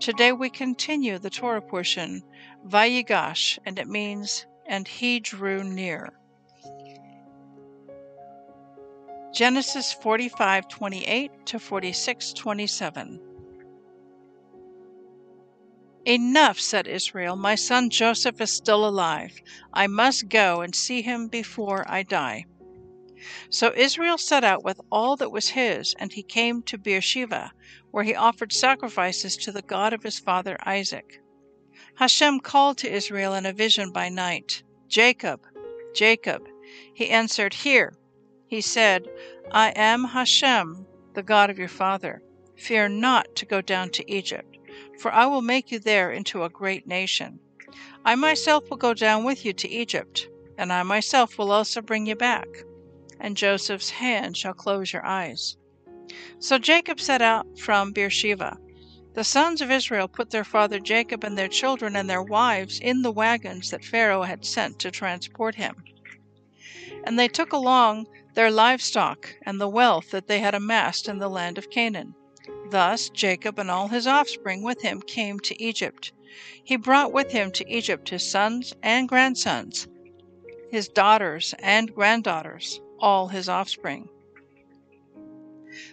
Today we continue the Torah portion, Vayigash, and it means, and he drew near. Genesis 45:28 to 46:27. Enough, said Israel. My son Joseph is still alive. I must go and see him before I die. So Israel set out with all that was his, and he came to Beersheba, where he offered sacrifices to the God of his father Isaac. Hashem called to Israel in a vision by night, Jacob, Jacob. He answered, Here. He said, I am Hashem, the God of your father. Fear not to go down to Egypt, for I will make you there into a great nation. I myself will go down with you to Egypt, and I myself will also bring you back and Joseph's hand shall close your eyes. So Jacob set out from Beersheba. The sons of Israel put their father Jacob and their children and their wives in the wagons that Pharaoh had sent to transport him. And they took along their livestock and the wealth that they had amassed in the land of Canaan. Thus Jacob and all his offspring with him came to Egypt. He brought with him to Egypt his sons and grandsons, his daughters and granddaughters, all his offspring.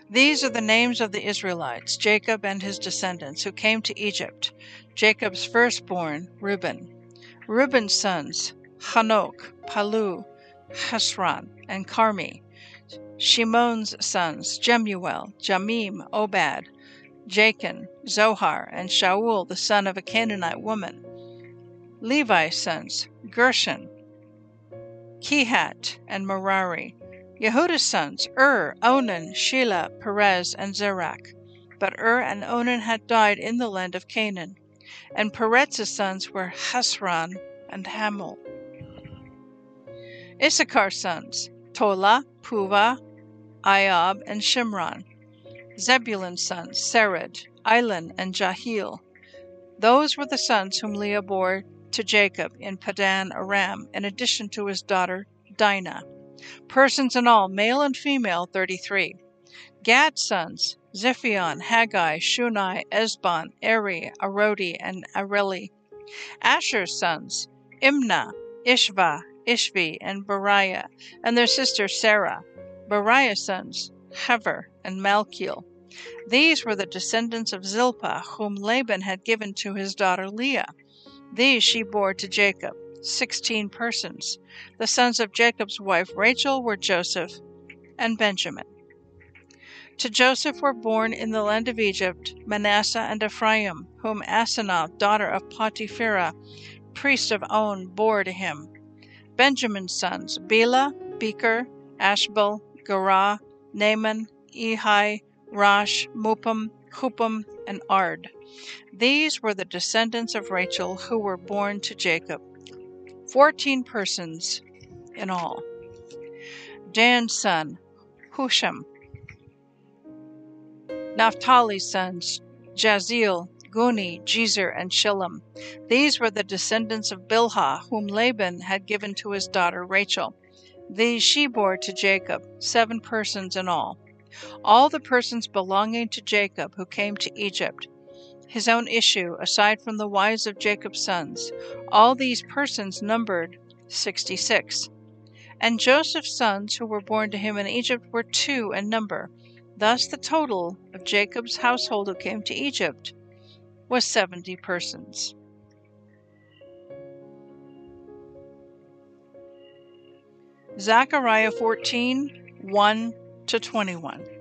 These are the names of the Israelites, Jacob and his descendants, who came to Egypt. Jacob's firstborn, Reuben. Reuben's sons, Hanok, Palu, Hesron, and Carmi. Shimon's sons, Jemuel, Jamin, Ohad, Jachin, Zohar, and Shaul, the son of a Canaanite woman. Levi's sons, Gershon, Kehat, and Merari. Yehuda's sons, Ur, Onan, Shelah, Perez, and Zerach. But Ur and Onan had died in the land of Canaan. And Perez's sons were Hezron and Hamul. Issachar's sons, Tola, Puva, Iob, and Shimron. Zebulun's sons, Sered, Elon, and Jahil. Those were the sons whom Leah bore to Jacob in Padan Aram, in addition to his daughter Dinah. Persons in all, male and female, 33. Gad's sons, Ziphion, Haggai, Shunai, Ezbon, Eri, Arodi, and Areli. Asher's sons, Imnah, Ishva, Ishvi, and Beriah, and their sister Sarah. Beriah's sons, Hever, and Malchiel. These were the descendants of Zilpah, whom Laban had given to his daughter Leah. These she bore to Jacob, sixteen persons. The sons of Jacob's wife Rachel were Joseph and Benjamin. To Joseph were born in the land of Egypt Manasseh and Ephraim, whom Asenath, daughter of Potipherah, priest of On, bore to him. Benjamin's sons Bela, Becher, Ashbel, Gerah, Naaman, Ehi, Rosh, Muppim, Huppim, and Ard. These were the descendants of Rachel who were born to Jacob. Fourteen persons in all. Dan's son, Hushim. Naphtali's sons, Jahzeel, Guni, Jezer, and Shillem. These were the descendants of Bilhah, whom Laban had given to his daughter Rachel. These she bore to Jacob, seven persons in all. All the persons belonging to Jacob who came to Egypt, his own issue, aside from the wives of Jacob's sons, all these persons numbered sixty six. And Joseph's sons who were born to him in Egypt were two in number. Thus the total of Jacob's household who came to Egypt was seventy persons. Zechariah 14 1 to 21.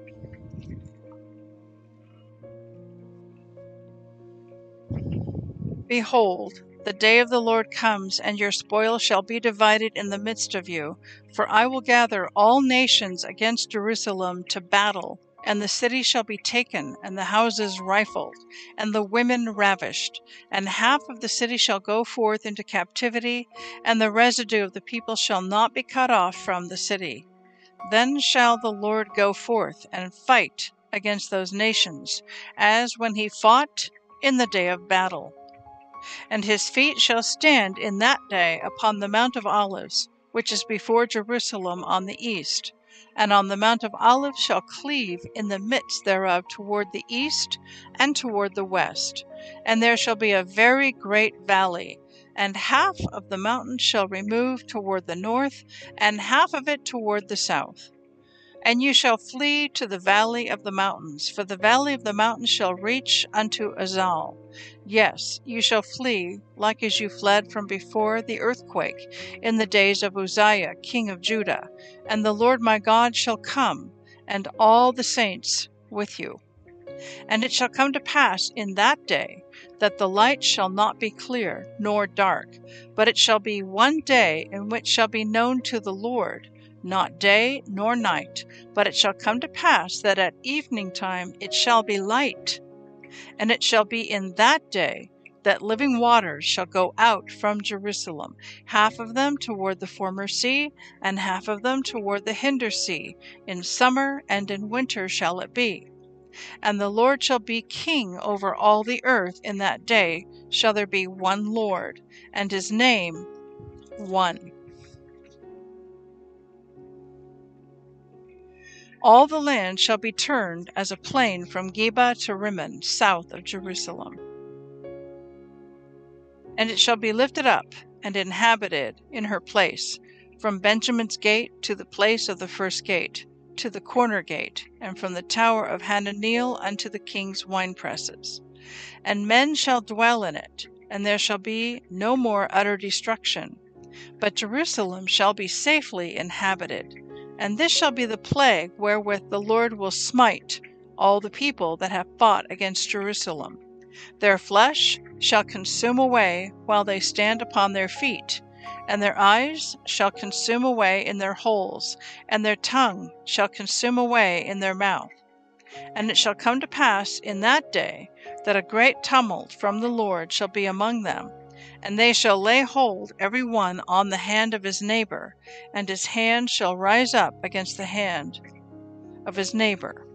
Behold, the day of the Lord comes, and your spoil shall be divided in the midst of you. For I will gather all nations against Jerusalem to battle, and the city shall be taken, and the houses rifled, and the women ravished. And half of the city shall go forth into captivity, and the residue of the people shall not be cut off from the city. Then shall the Lord go forth and fight against those nations, as when he fought in the day of battle. And his feet shall stand in that day upon the Mount of Olives, which is before Jerusalem on the east and on the Mount of Olives shall cleave in the midst thereof toward the east and toward the west. And there shall be a very great valley, and half of the mountain shall remove toward the north, and half of it toward the south. And you shall flee to the valley of the mountains, for the valley of the mountains shall reach unto Azal. Yes, you shall flee, like as you fled from before the earthquake in the days of Uzziah, king of Judah. And the Lord my God shall come, and all the saints with you. And it shall come to pass in that day that the light shall not be clear nor dark, but it shall be one day in which shall be known to the Lord not day nor night, but it shall come to pass that at evening time it shall be light. And it shall be in that day that living waters shall go out from Jerusalem, half of them toward the former sea, and half of them toward the hinder sea. In summer and in winter shall it be. And the Lord shall be king over all the earth. In that day shall there be one Lord, and his name one. All the land shall be turned as a plain from Geba to Rimmon, south of Jerusalem. And it shall be lifted up and inhabited in her place, from Benjamin's gate to the place of the first gate, to the corner gate, and from the tower of Hananeel unto the king's winepresses. And men shall dwell in it, and there shall be no more utter destruction. But Jerusalem shall be safely inhabited and this shall be the plague wherewith the Lord will smite all the people that have fought against Jerusalem. Their flesh shall consume away while they stand upon their feet, and their eyes shall consume away in their holes, and their tongue shall consume away in their mouth. And it shall come to pass in that day that a great tumult from the Lord shall be among them, and they shall lay hold every one on the hand of his neighbor, and his hand shall rise up against the hand of his neighbor.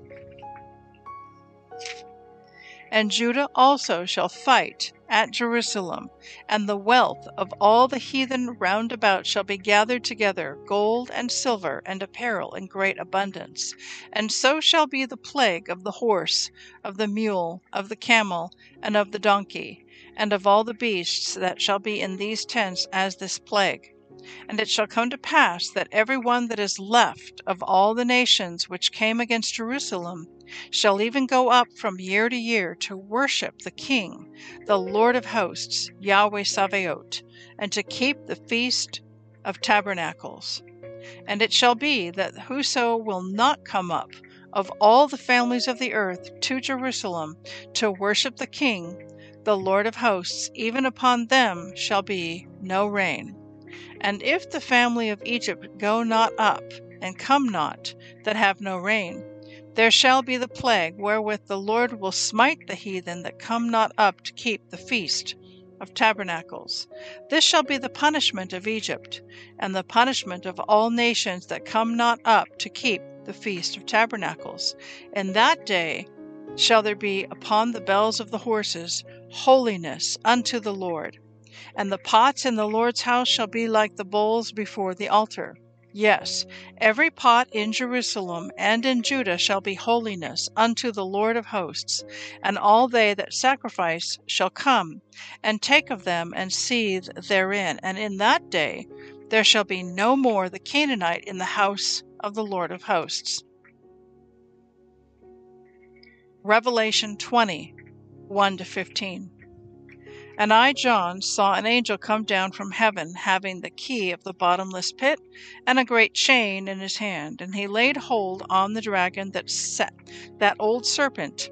And Judah also shall fight at Jerusalem, and the wealth of all the heathen round about shall be gathered together, gold and silver and apparel in great abundance. And so shall be the plague of the horse, of the mule, of the camel, and of the donkey, and of all the beasts that shall be in these tents as this plague. And it shall come to pass that every one that is left of all the nations which came against Jerusalem shall even go up from year to year to worship the King, the Lord of hosts, Yahweh Sabaoth, and to keep the feast of tabernacles. And it shall be that whoso will not come up of all the families of the earth to Jerusalem to worship the King, the Lord of hosts, even upon them shall be no rain. And if the family of Egypt go not up, and come not, that have no rain, there shall be the plague wherewith the Lord will smite the heathen that come not up to keep the feast of tabernacles. This shall be the punishment of Egypt, and the punishment of all nations that come not up to keep the feast of tabernacles. In that day shall there be upon the bells of the horses holiness unto the Lord. And the pots in the Lord's house shall be like the bowls before the altar. Yes, every pot in Jerusalem and in Judah shall be holiness unto the Lord of hosts, and all they that sacrifice shall come and take of them and seethe therein. And in that day there shall be no more the Canaanite in the house of the Lord of hosts. Revelation 20 1 to 15. And I, John, saw an angel come down from heaven, having the key of the bottomless pit and a great chain in his hand. And he laid hold on the dragon that set, that old serpent,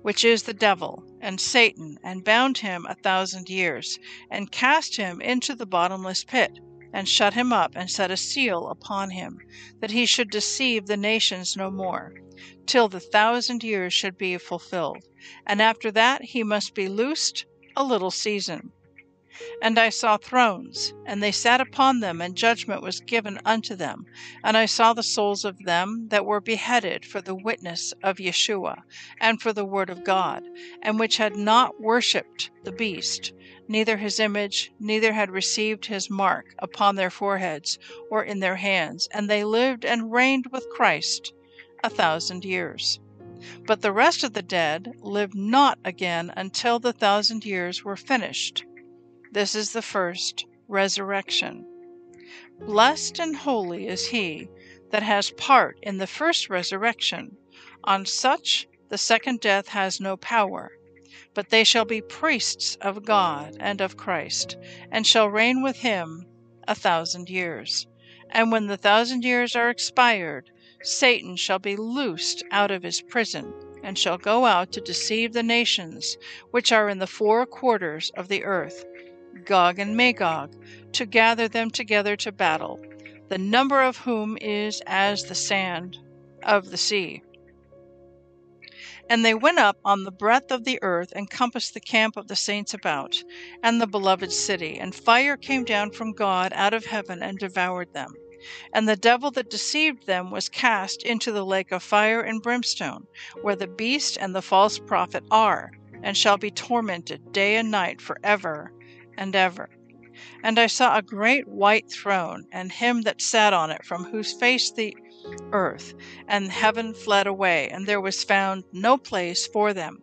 which is the devil and Satan, and bound him a thousand years, and cast him into the bottomless pit, and shut him up, and set a seal upon him, that he should deceive the nations no more, till the thousand years should be fulfilled. And after that he must be loosed a little season. And I saw thrones, and they sat upon them, and judgment was given unto them. And I saw the souls of them that were beheaded for the witness of Yeshua, and for the word of God, and which had not worshipped the beast, neither his image, neither had received his mark upon their foreheads or in their hands, and they lived and reigned with Christ a thousand years. But the rest of the dead lived not again until the thousand years were finished. This is the first resurrection. Blessed and holy is he that has part in the first resurrection. On such the second death has no power. But they shall be priests of God and of Christ, and shall reign with him a thousand years. And when the thousand years are expired, Satan shall be loosed out of his prison, and shall go out to deceive the nations which are in the four quarters of the earth, Gog and Magog, to gather them together to battle, the number of whom is as the sand of the sea. And they went up on the breadth of the earth, and compassed the camp of the saints about, and the beloved city. And fire came down from God out of heaven, and devoured them. And the devil that deceived them was cast into the lake of fire and brimstone, where the beast and the false prophet are, and shall be tormented day and night for ever and ever. And I saw a great white throne, and him that sat on it, from whose face the earth and heaven fled away, and there was found no place for them.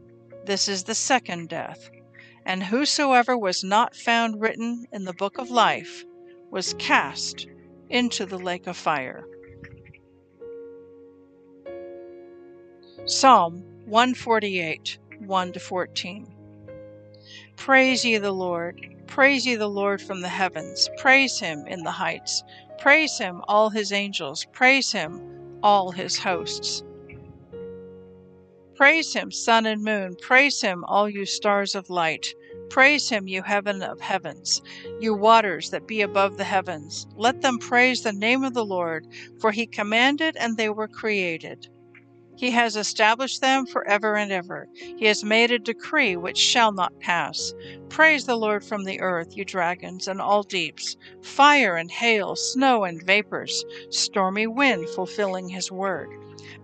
This is the second death. And whosoever was not found written in the book of life was cast into the lake of fire. Psalm 148 1 to 14. Praise ye the Lord. Praise ye the Lord from the heavens. Praise him in the heights. Praise him, all his angels. Praise him, all his hosts. Praise him, sun and moon. Praise him, all you stars of light. Praise him, you heaven of heavens, you waters that be above the heavens. Let them praise the name of the Lord, for he commanded and they were created. He has established them for ever and ever. He has made a decree which shall not pass. Praise the Lord from the earth, you dragons and all deeps, fire and hail, snow and vapors, stormy wind fulfilling his word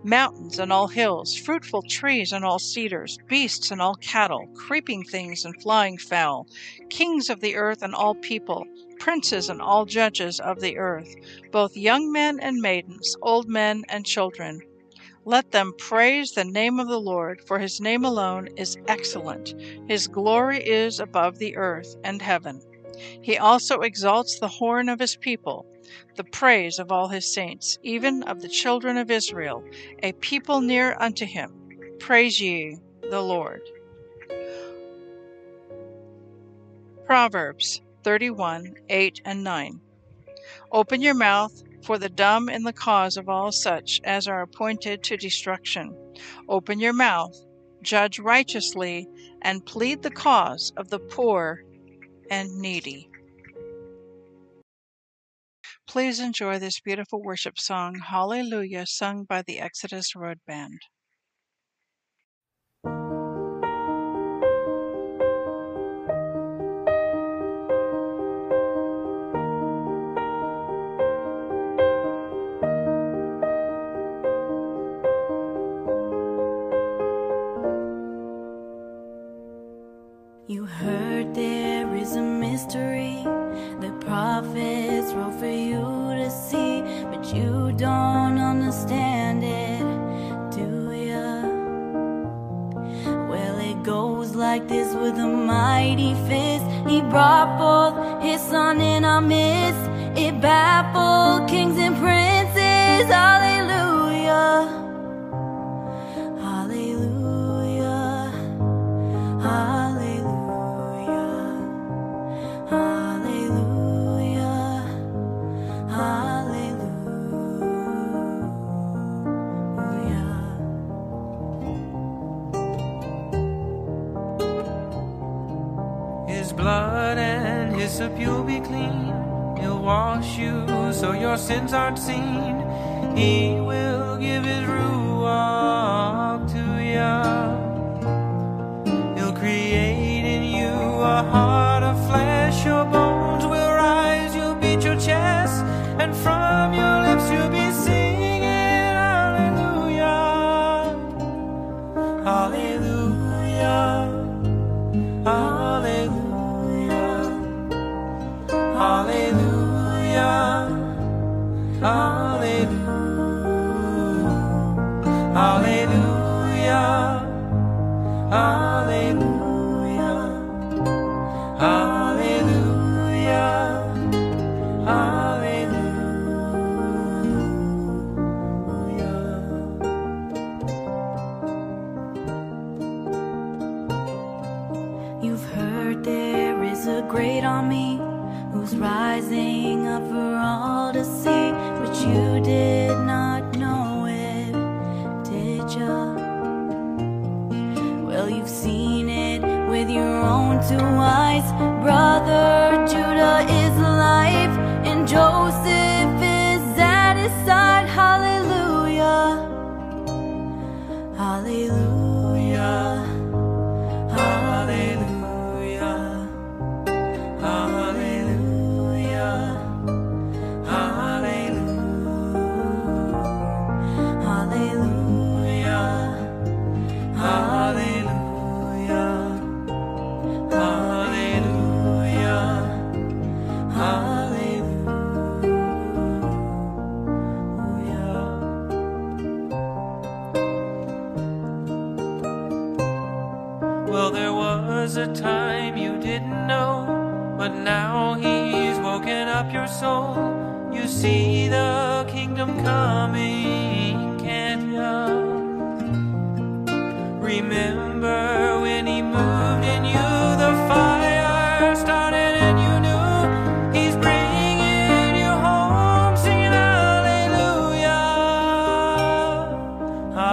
mountains and all hills, fruitful trees and all cedars, beasts and all cattle, creeping things and flying fowl, kings of the earth and all people, princes and all judges of the earth, both young men and maidens, old men and children. Let them praise the name of the Lord, for his name alone is excellent. His glory is above the earth and heaven. He also exalts the horn of his people the praise of all his saints, even of the children of Israel, a people near unto him. Praise ye the Lord. Proverbs 31 8 and 9. Open your mouth for the dumb in the cause of all such as are appointed to destruction. Open your mouth, judge righteously, and plead the cause of the poor and needy. Please enjoy this beautiful worship song, Hallelujah, sung by the Exodus Road Band. Like this with a mighty fist. He brought forth his son in our midst. It baffled kings and princes. Hallelujah. And hyssop you'll be clean. He'll wash you so your sins aren't seen. He will give his ruach to you. He'll create in you a heart great army who's rising up for all to see, but you did not know it, did ya? Well, you've seen it with your own two eyes. Brother Judah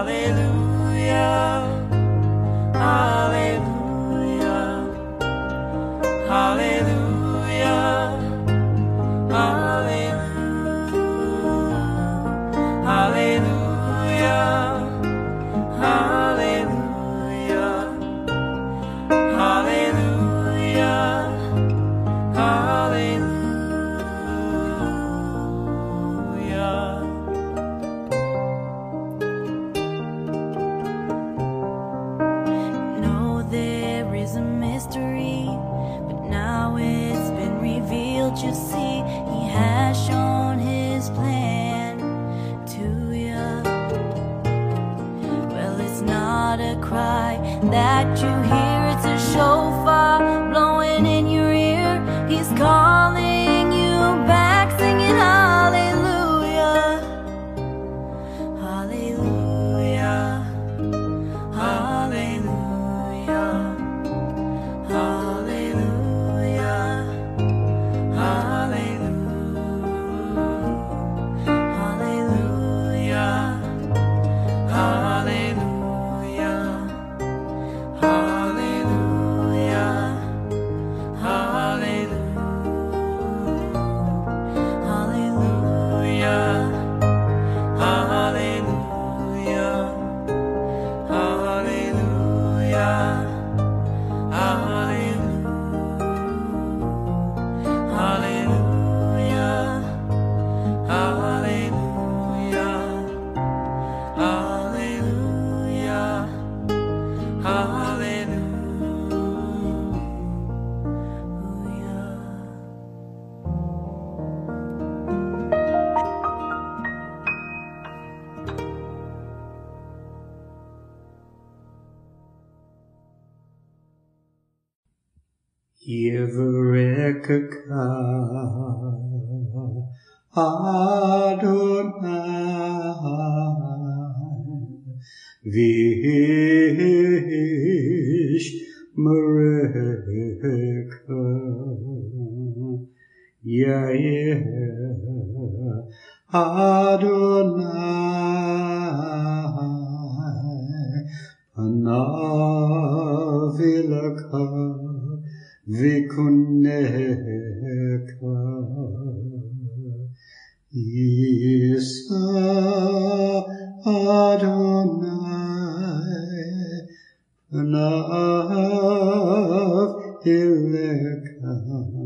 hallelujah, cry that you hear. It's a shofar Adonai